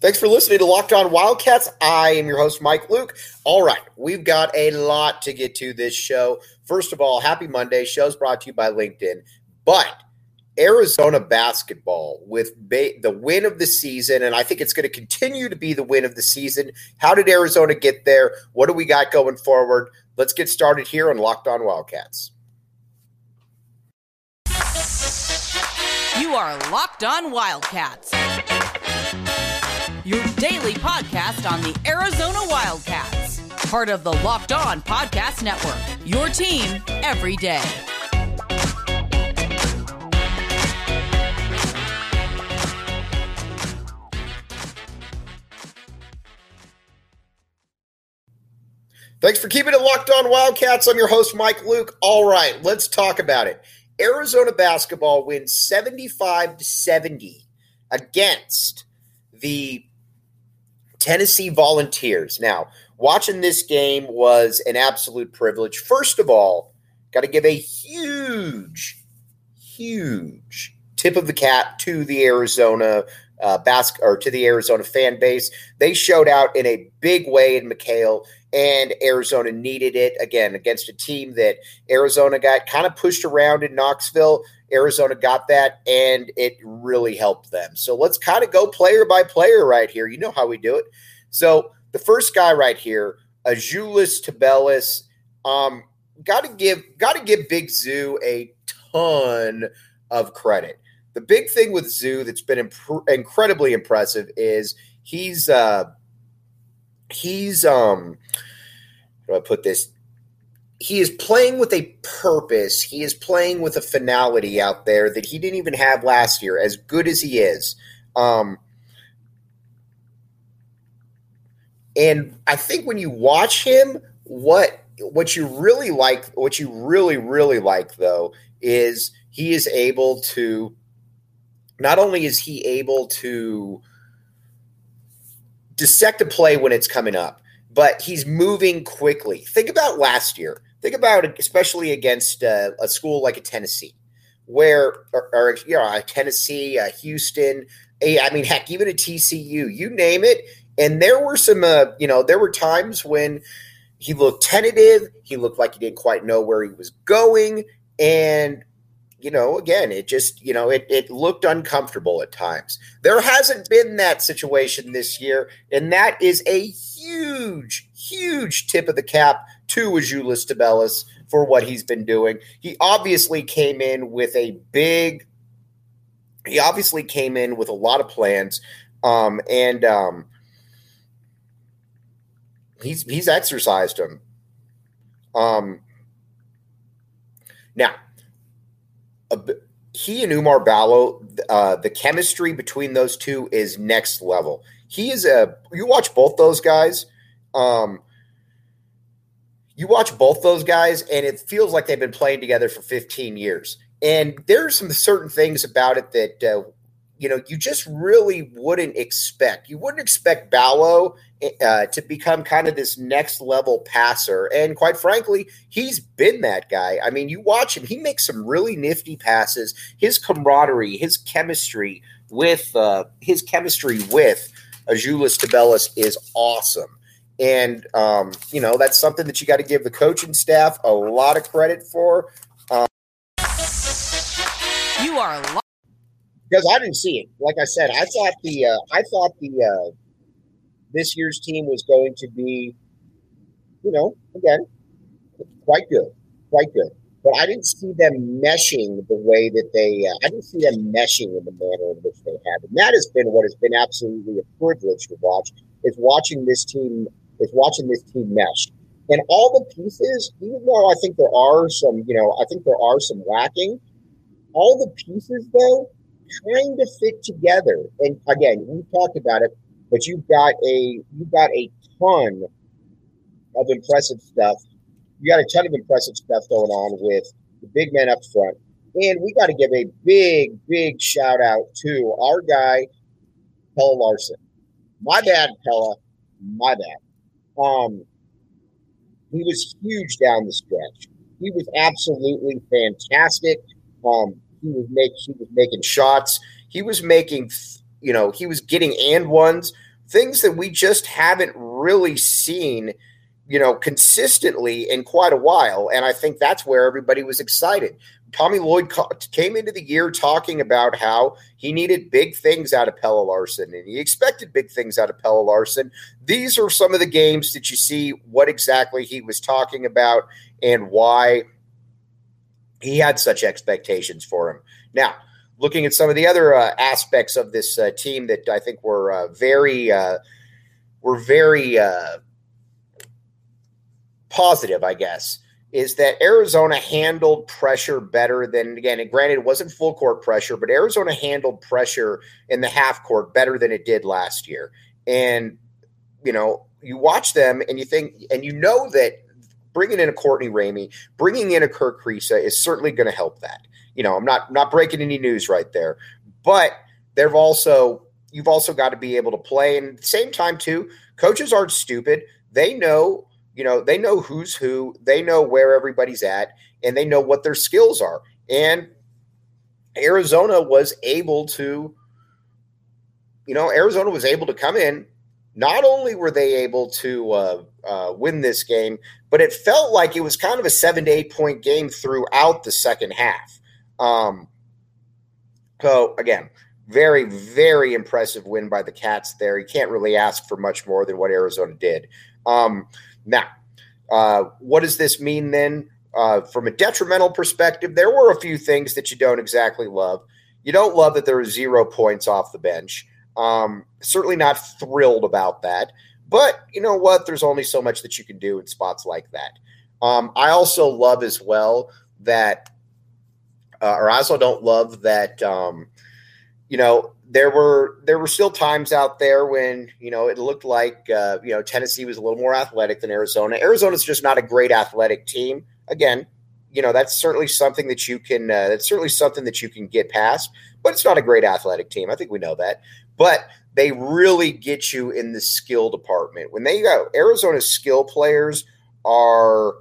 Thanks for listening to Locked On Wildcats. I am your host, Mike Luke. All right, we've got a lot to get to this show. First of all, happy Monday. Show's brought to you by LinkedIn. But Arizona basketball with ba- the win of the season, and I think it's going to continue to be the win of the season. How did Arizona get there? What do we got going forward? Let's get started here on Locked On Wildcats. You are Locked On Wildcats daily podcast on the Arizona Wildcats. Part of the Locked On Podcast Network, your team every day. Thanks for keeping it locked on Wildcats. I'm your host, Mike Luke. All right, let's talk about it. Arizona basketball wins 75 to 70 against the Tennessee Volunteers. Now, watching this game was an absolute privilege. First of all, got to give a huge, huge tip of the cap to the Arizona uh, or to the Arizona fan base. They showed out in a big way in McKale, and Arizona needed it again against a team that Arizona got kind of pushed around in Knoxville. Arizona got that, and it really helped them. So let's kind of go player by player right here. You know how we do it. So the first guy right here, Azuolas Tubelis, um, got to give got to give Big Zoo a ton of credit. The big thing with Zoo that's been imp- incredibly impressive is he's uh, he's um, how do I put this? he is playing with a purpose. He is playing with a finality out there that he didn't even have last year, as good as he is. Um, and I think when you watch him, what what you really like, what you really really like though, is he is able to. Not only is he able to dissect a play when it's coming up, but he's moving quickly. Think about last year Think about it, especially against uh, a school like a Tennessee, where or, or you know a Tennessee, a Houston, a, I mean heck, even a TCU, you name it. And there were some, uh, you know, there were times when he looked tentative. He looked like he didn't quite know where he was going, and you know, again, it just, you know, it, it looked uncomfortable at times. There hasn't been that situation this year, and that is a huge, huge tip of the cap to Azuolas Tubelis for what he's been doing. He obviously came in with a big, he obviously came in with a lot of plans, um, and um, he's he's exercised them. Um, now, he and Oumar Ballo, uh, the chemistry between those two is next level. He is a you watch both those guys. Um, you watch both those guys, and it feels like they've been playing together for 15 years. And there's some certain things about it that uh, you know you just really wouldn't expect. You wouldn't expect Ballo uh, to become kind of this next level passer, and quite frankly, he's been that guy. I mean, you watch him; he makes some really nifty passes. His camaraderie, his chemistry with uh, his chemistry with Azuolas Tubelis is awesome. And, um, you know, that's something that you got to give the coaching staff a lot of credit for. Um, you are because I didn't see it. Like I said, I thought the uh, I thought the uh, this year's team was going to be, you know, again, quite good, quite good. But I didn't see them meshing the way that they. Uh, I didn't see them meshing in the manner in which they have, and that has been what has been absolutely a privilege to watch. Is watching this team is watching this team mesh. And all the pieces, even though I think there are some, you know, I think there are some lacking, all the pieces though kind of fit together. And again, we talked about it, but you've got a you've got a ton of impressive stuff. You got a ton of impressive stuff going on with the big men up front. And we got to give a big, big shout out to our guy, Pelle Larsson. My bad, Pelle. My bad. Um, he was huge down the stretch. He was absolutely fantastic. Um, he was he was making shots. He was making, you know, he was getting and ones things that we just haven't really seen, you know, consistently in quite a while. And I think that's where everybody was excited. Tommy Lloyd came into the year talking about how he needed big things out of Pelle Larsson and he expected big things out of Pelle Larsson. These are some of the games that you see what exactly he was talking about and why he had such expectations for him. Now, looking at some of the other uh, aspects of this uh, team that I think were uh, very uh, were very uh, positive, I guess is that Arizona handled pressure better than again. And granted, it wasn't full court pressure, but Arizona handled pressure in the half court better than it did last year. And you know, you watch them and you think, and you know that bringing in a Courtney Ramey, bringing in a Kerr Kriisa is certainly going to help that. You know, I'm not not breaking any news right there, but they've also you've also got to be able to play. And at the same time, too, coaches aren't stupid. They know you know, they know who's who, they know where everybody's at, and they know what their skills are. And Arizona was able to, you know, Arizona was able to come in. Not only were they able to uh, uh, win this game, but it felt like it was kind of a seven to eight point game throughout the second half. Um, so again, very, very impressive win by the Cats there. You can't really ask for much more than what Arizona did. Um, now, uh, what does this mean then? Uh, from a detrimental perspective, there were a few things that you don't exactly love. You don't love that there are zero points off the bench. Um, certainly not thrilled about that. But you know what? There's only so much that you can do in spots like that. Um, I also love as well that, uh, or I also don't love that, um, you know, there were there were still times out there when you know it looked like uh, you know Tennessee was a little more athletic than Arizona. Arizona's just not a great athletic team. Again, you know that's certainly something that you can uh, that's certainly something that you can get past. But it's not a great athletic team. I think we know that. But they really get you in the skill department when they go. Arizona's skill players are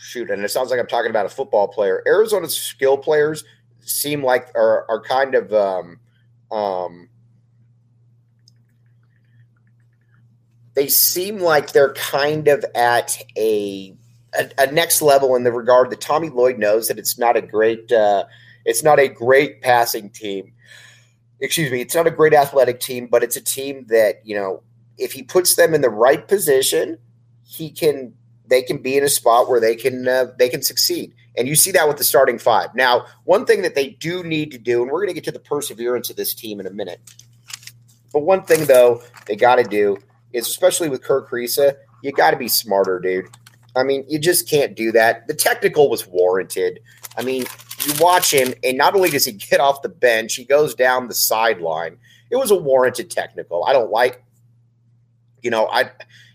shoot, and it sounds like I'm talking about a football player. Arizona's skill players seem like are are kind of um, um, they seem like they're kind of at a, a, a next level in the regard that Tommy Lloyd knows that it's not a great uh, it's not a great passing team. Excuse me, it's not a great athletic team, but it's a team that you know if he puts them in the right position, he can they can be in a spot where they can uh, they can succeed. And you see that with the starting five. Now, one thing that they do need to do, and we're going to get to the perseverance of this team in a minute. But one thing, though, they got to do is, especially with Kerr Kriisa, you got to be smarter, dude. I mean, you just can't do that. The technical was warranted. I mean, you watch him, and not only does he get off the bench, he goes down the sideline. It was a warranted technical. I don't like, you know, I,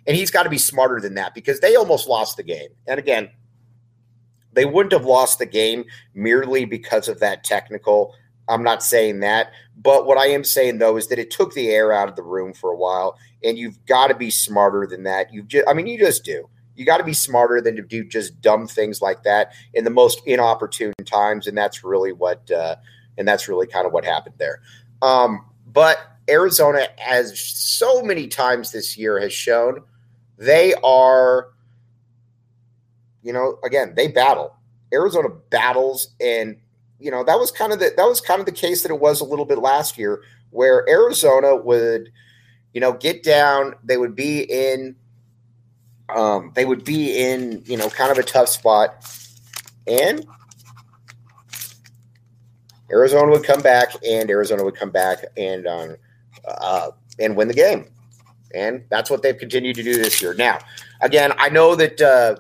and he's got to be smarter than that because they almost lost the game. And again, they wouldn't have lost the game merely because of that technical. I'm not saying that. But what I am saying though is that it took the air out of the room for a while, and you've got to be smarter than that. You've just, I mean, you just do. You got to be smarter than to do just dumb things like that in the most inopportune times, and that's really what, uh, and that's really kind of what happened there. Um, but Arizona, as so many times this year has shown, they are you know, again, they battle. Arizona battles, and you know that was kind of the that was kind of the case that it was a little bit last year, where Arizona would, you know, get down. They would be in, um, they would be in, you know, kind of a tough spot, and Arizona would come back, and Arizona would come back and um, uh, and win the game, and that's what they've continued to do this year. Now, again, I know that uh,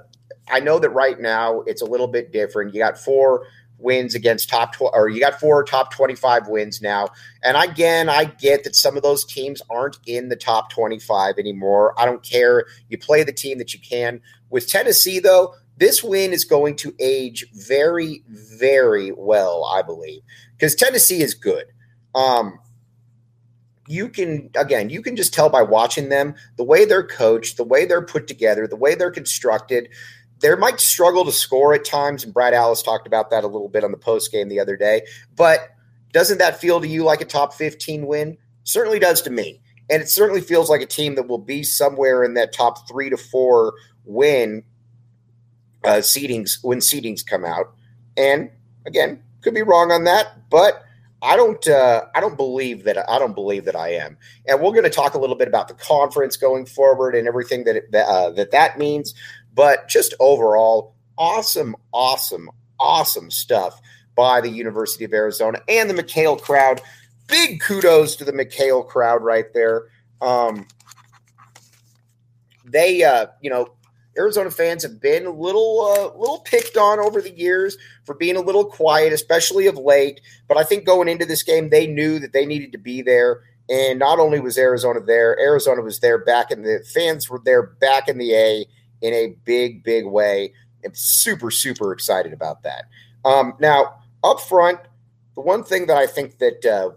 I know that right now it's a little bit different. You got four wins against top 12 or you got four top 25 wins now. And again, I get that some of those teams aren't in the top 25 anymore. I don't care. You play the team that you can. With Tennessee though, this win is going to age very very well, I believe, because Tennessee is good. Um you can again you can just tell by watching them the way they're coached the way they're put together the way they're constructed they might struggle to score at times, and Brad Allis talked about that a little bit on the post game the other day. But doesn't that feel to you like a top 15 win? Certainly does to me. And it certainly feels like a team that will be somewhere in that top three to four win uh, seedings when seedings come out. And again, could be wrong on that, but I don't uh, I don't believe that I don't believe that I am. And we're going to talk a little bit about the conference going forward and everything that it, uh, that that means. But just overall, awesome, awesome, awesome stuff by the University of Arizona and the McKale crowd. Big kudos to the McKale crowd right there. Um, they, uh, you know, Arizona fans have been a little, uh, little picked on over the years for being a little quiet, especially of late. But I think going into this game, they knew that they needed to be there. And not only was Arizona there, Arizona was there back in the fans were there back in the A in a big, big way. I'm super, super excited about that. Um, now, up front, the one thing that I think that, uh,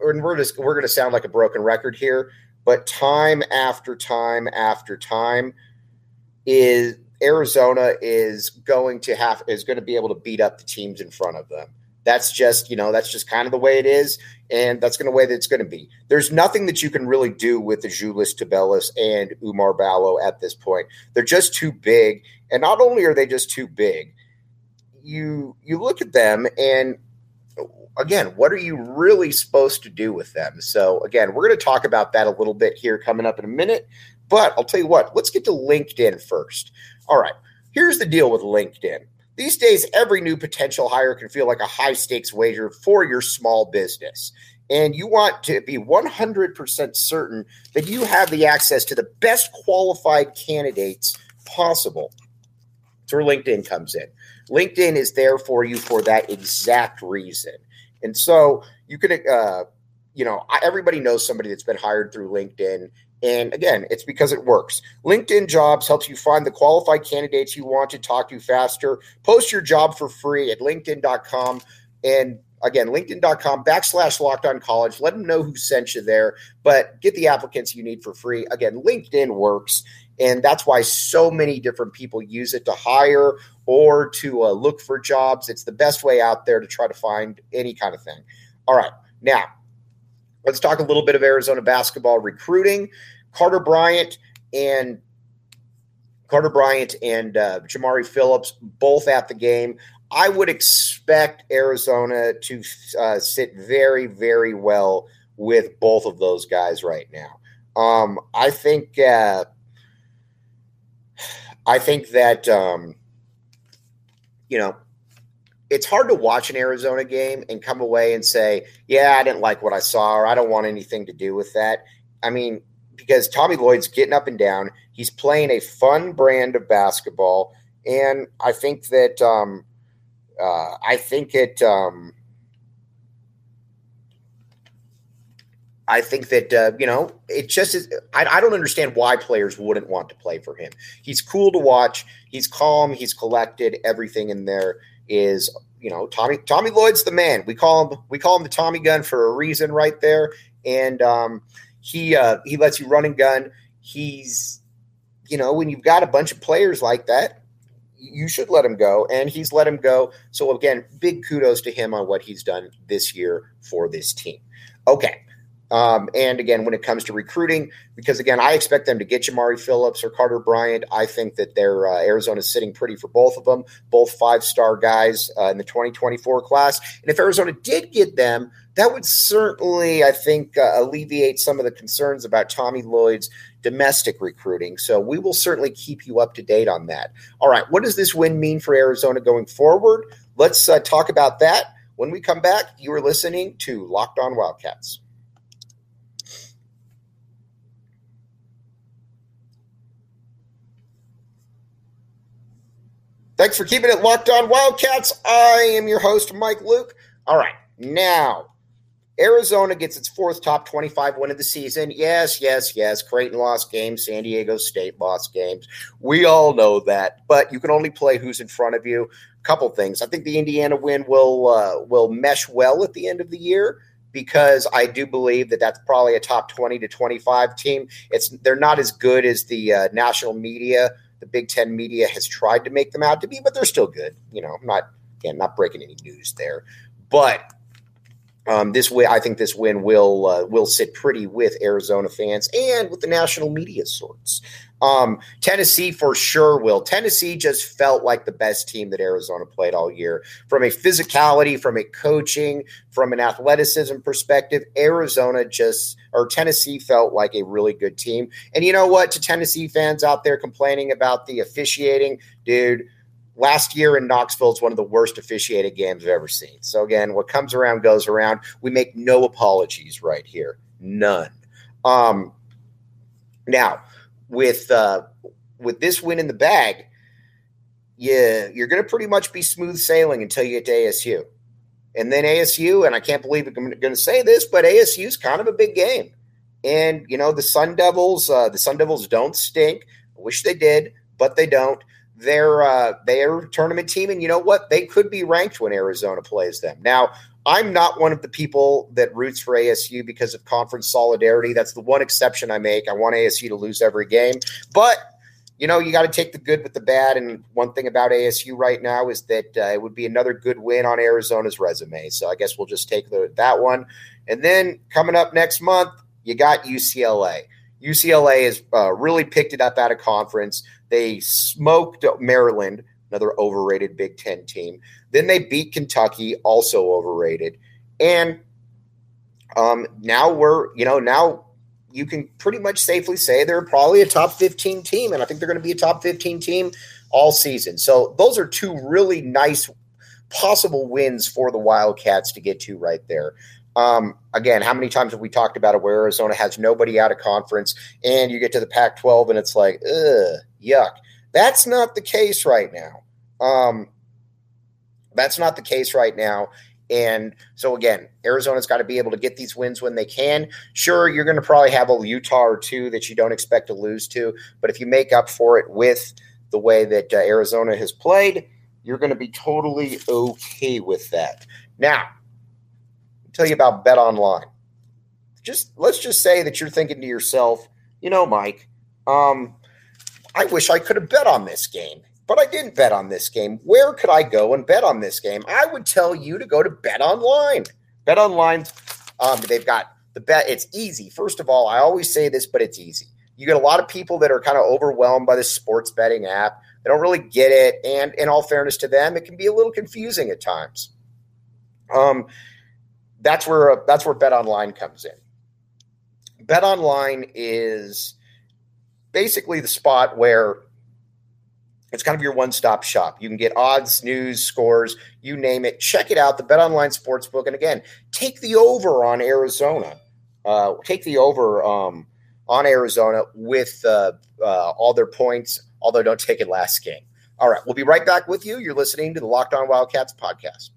and we're just we're going to sound like a broken record here, but time after time after time is Arizona is going to have is going to be able to beat up the teams in front of them. That's just you know that's just kind of the way it is, and that's going to way that it's going to be. There's nothing that you can really do with the Azuolas Tubelis and Oumar Ballo at this point. They're just too big, and not only are they just too big, you you look at them and again, what are you really supposed to do with them? So again, we're going to talk about that a little bit here coming up in a minute. But I'll tell you what, let's get to LinkedIn first. All right, here's the deal with LinkedIn. These days, every new potential hire can feel like a high stakes wager for your small business. And you want to be 100% certain that you have the access to the best qualified candidates possible. That's where LinkedIn comes in. LinkedIn is there for you for that exact reason. And so you can, uh, you know, everybody knows somebody that's been hired through LinkedIn and again, it's because it works. LinkedIn Jobs helps you find the qualified candidates you want to talk to faster. Post your job for free at linkedin.com. And again, linkedin.com backslash locked on college. Let them know who sent you there, but get the applicants you need for free. Again, LinkedIn works. And that's why so many different people use it to hire or to uh, look for jobs. It's the best way out there to try to find any kind of thing. All right. Now, Let's talk a little bit of Arizona basketball recruiting. Carter Bryant and Carter Bryant and uh, Jamari Phillips both at the game. I would expect Arizona to uh, sit very, very well with both of those guys right now. Um, I think. Uh, I think that um, you know it's hard to watch an Arizona game and come away and say, yeah, I didn't like what I saw, or I don't want anything to do with that. I mean, because Tommy Lloyd's getting up and down, he's playing a fun brand of basketball, and I think that um, uh, I think it. Um, I think that uh, you know it just is. I, I don't understand why players wouldn't want to play for him. He's cool to watch. He's calm. He's collected. Everything in there is you know Tommy Tommy Lloyd's the man. We call him we call him the Tommy gun for a reason right there. And um, he uh, he lets you run and gun. He's you know when you've got a bunch of players like that, you should let him go, and he's let him go. So again, big kudos to him on what he's done this year for this team. Okay, um, and again, when it comes to recruiting, because again, I expect them to get Jamari Phillips or Carter Bryant. I think that their uh, Arizona's sitting pretty for both of them, both five star guys uh, in the 2024 class. And if Arizona did get them, that would certainly, I think, uh, alleviate some of the concerns about Tommy Lloyd's domestic recruiting. So we will certainly keep you up to date on that. All right, what does this win mean for Arizona going forward? Let's uh, talk about that when we come back. You are listening to Locked On Wildcats. Thanks for keeping it locked on Wildcats. I am your host, Mike Luke. All right, now Arizona gets its fourth top 25 win of the season. Yes, yes, yes. Creighton lost games. San Diego State lost games. We all know that, but you can only play who's in front of you. A couple things. I think the Indiana win will uh, will mesh well at the end of the year because I do believe that that's probably a top 20 to 25 team. It's they're not as good as the uh, national media the Big Ten media has tried to make them out to be, but they're still good. You know, I'm not again not breaking any news there, but um, this way, I think this win will uh, will sit pretty with Arizona fans and with the national media sorts. Um, Tennessee for sure will. Tennessee just felt like the best team that Arizona played all year from a physicality, from a coaching, from an athleticism perspective. Arizona just or Tennessee felt like a really good team. And you know what? To Tennessee fans out there complaining about the officiating, dude last year in Knoxville is one of the worst officiated games I've ever seen. So again, what comes around goes around. We make no apologies right here, none. Um, now, with uh, with this win in the bag, yeah, you're going to pretty much be smooth sailing until you get to ASU, and then ASU. And I can't believe I'm going to say this, but ASU is kind of a big game. And you know the Sun Devils, uh, the Sun Devils don't stink. I wish they did, but they don't they're uh, they're tournament team, and you know what? They could be ranked when Arizona plays them. Now, I'm not one of the people that roots for ASU because of conference solidarity. That's the one exception I make. I want ASU to lose every game, but you know you got to take the good with the bad. And one thing about ASU right now is that uh, it would be another good win on Arizona's resume. So I guess we'll just take the, that one. And then coming up next month, you got UCLA. UCLA has uh, really picked it up out of conference. They smoked Maryland, another overrated Big Ten team. Then they beat Kentucky, also overrated. And um, now we're, you know, now you can pretty much safely say they're probably a top 15 team. And I think they're going to be a top 15 team all season. So those are two really nice possible wins for the Wildcats to get to right there. Um, again, how many times have we talked about it where Arizona has nobody out of conference and you get to the Pac 12 and it's like, ugh, yuck. That's not the case right now. Um, that's not the case right now. And so, again, Arizona's got to be able to get these wins when they can. Sure, you're going to probably have a Utah or two that you don't expect to lose to. But if you make up for it with the way that uh, Arizona has played, you're going to be totally okay with that. Now, tell you about Bet Online. Just let's just say that you're thinking to yourself, you know, Mike, um, I wish I could have bet on this game, but I didn't bet on this game. Where could I go and bet on this game? I would tell you to go to Bet Online. Bet Online, um, they've got the bet. It's easy. First of all, I always say this, but it's easy. You get a lot of people that are kind of overwhelmed by the sports betting app. They don't really get it, and in all fairness to them, it can be a little confusing at times. Um, that's where that's where Bet Online comes in. Bet Online is basically the spot where it's kind of your one-stop shop. You can get odds, news, scores, you name it. Check it out, the Bet Online Sportsbook. And again, take the over on Arizona. Uh, take the over um, on Arizona with uh, uh, all their points, although don't take it last game. All right, we'll be right back with you. You're listening to the Locked On Wildcats podcast.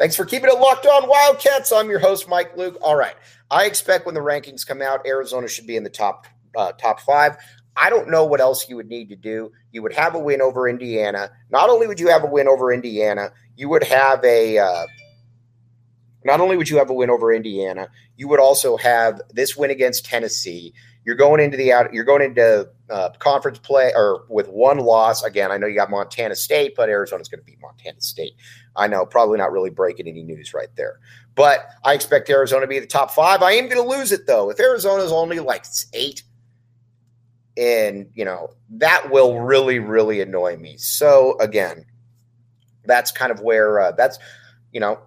Thanks for keeping it locked on Wildcats. I'm your host, Mike Luke. All right. I expect when the rankings come out, Arizona should be in the top uh, top five. I don't know what else you would need to do. You would have a win over Indiana. Not only would you have a win over Indiana, you would have a. Uh, not only would you have a win over Indiana, you would also have this win against Tennessee. You're going into the out. You're going into uh, conference play or with one loss. Again, I know you got Montana State, but Arizona's going to beat Montana State. I know, probably not really breaking any news right there. But I expect Arizona to be the top five. I am going to lose it though. If Arizona's only like eight, and you know that will really, really annoy me. So again, that's kind of where uh, that's you know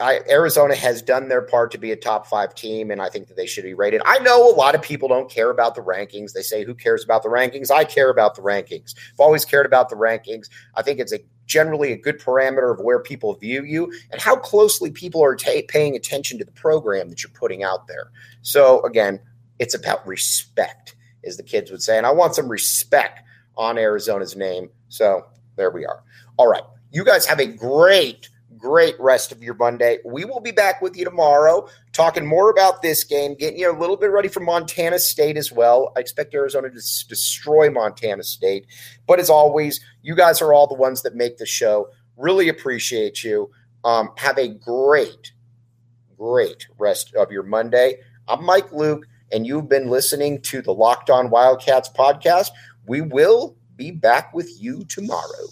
I, Arizona has done their part to be a top five team, and I think that they should be rated. I know a lot of people don't care about the rankings. They say, "Who cares about the rankings?" I care about the rankings. I've always cared about the rankings. I think it's a generally a good parameter of where people view you and how closely people are paying attention to the program that you're putting out there. So again, it's about respect, as the kids would say, and I want some respect on Arizona's name. So there we are. All right, you guys have a great great rest of your Monday. We will be back with you tomorrow talking more about this game, getting you a little bit ready for Montana State as well. I expect Arizona to s- destroy Montana State. But as always, you guys are all the ones that make the show. Really appreciate you. Um, have a great, great rest of your Monday. I'm Mike Luke, and you've been listening to the Locked On Wildcats podcast. We will be back with you tomorrow.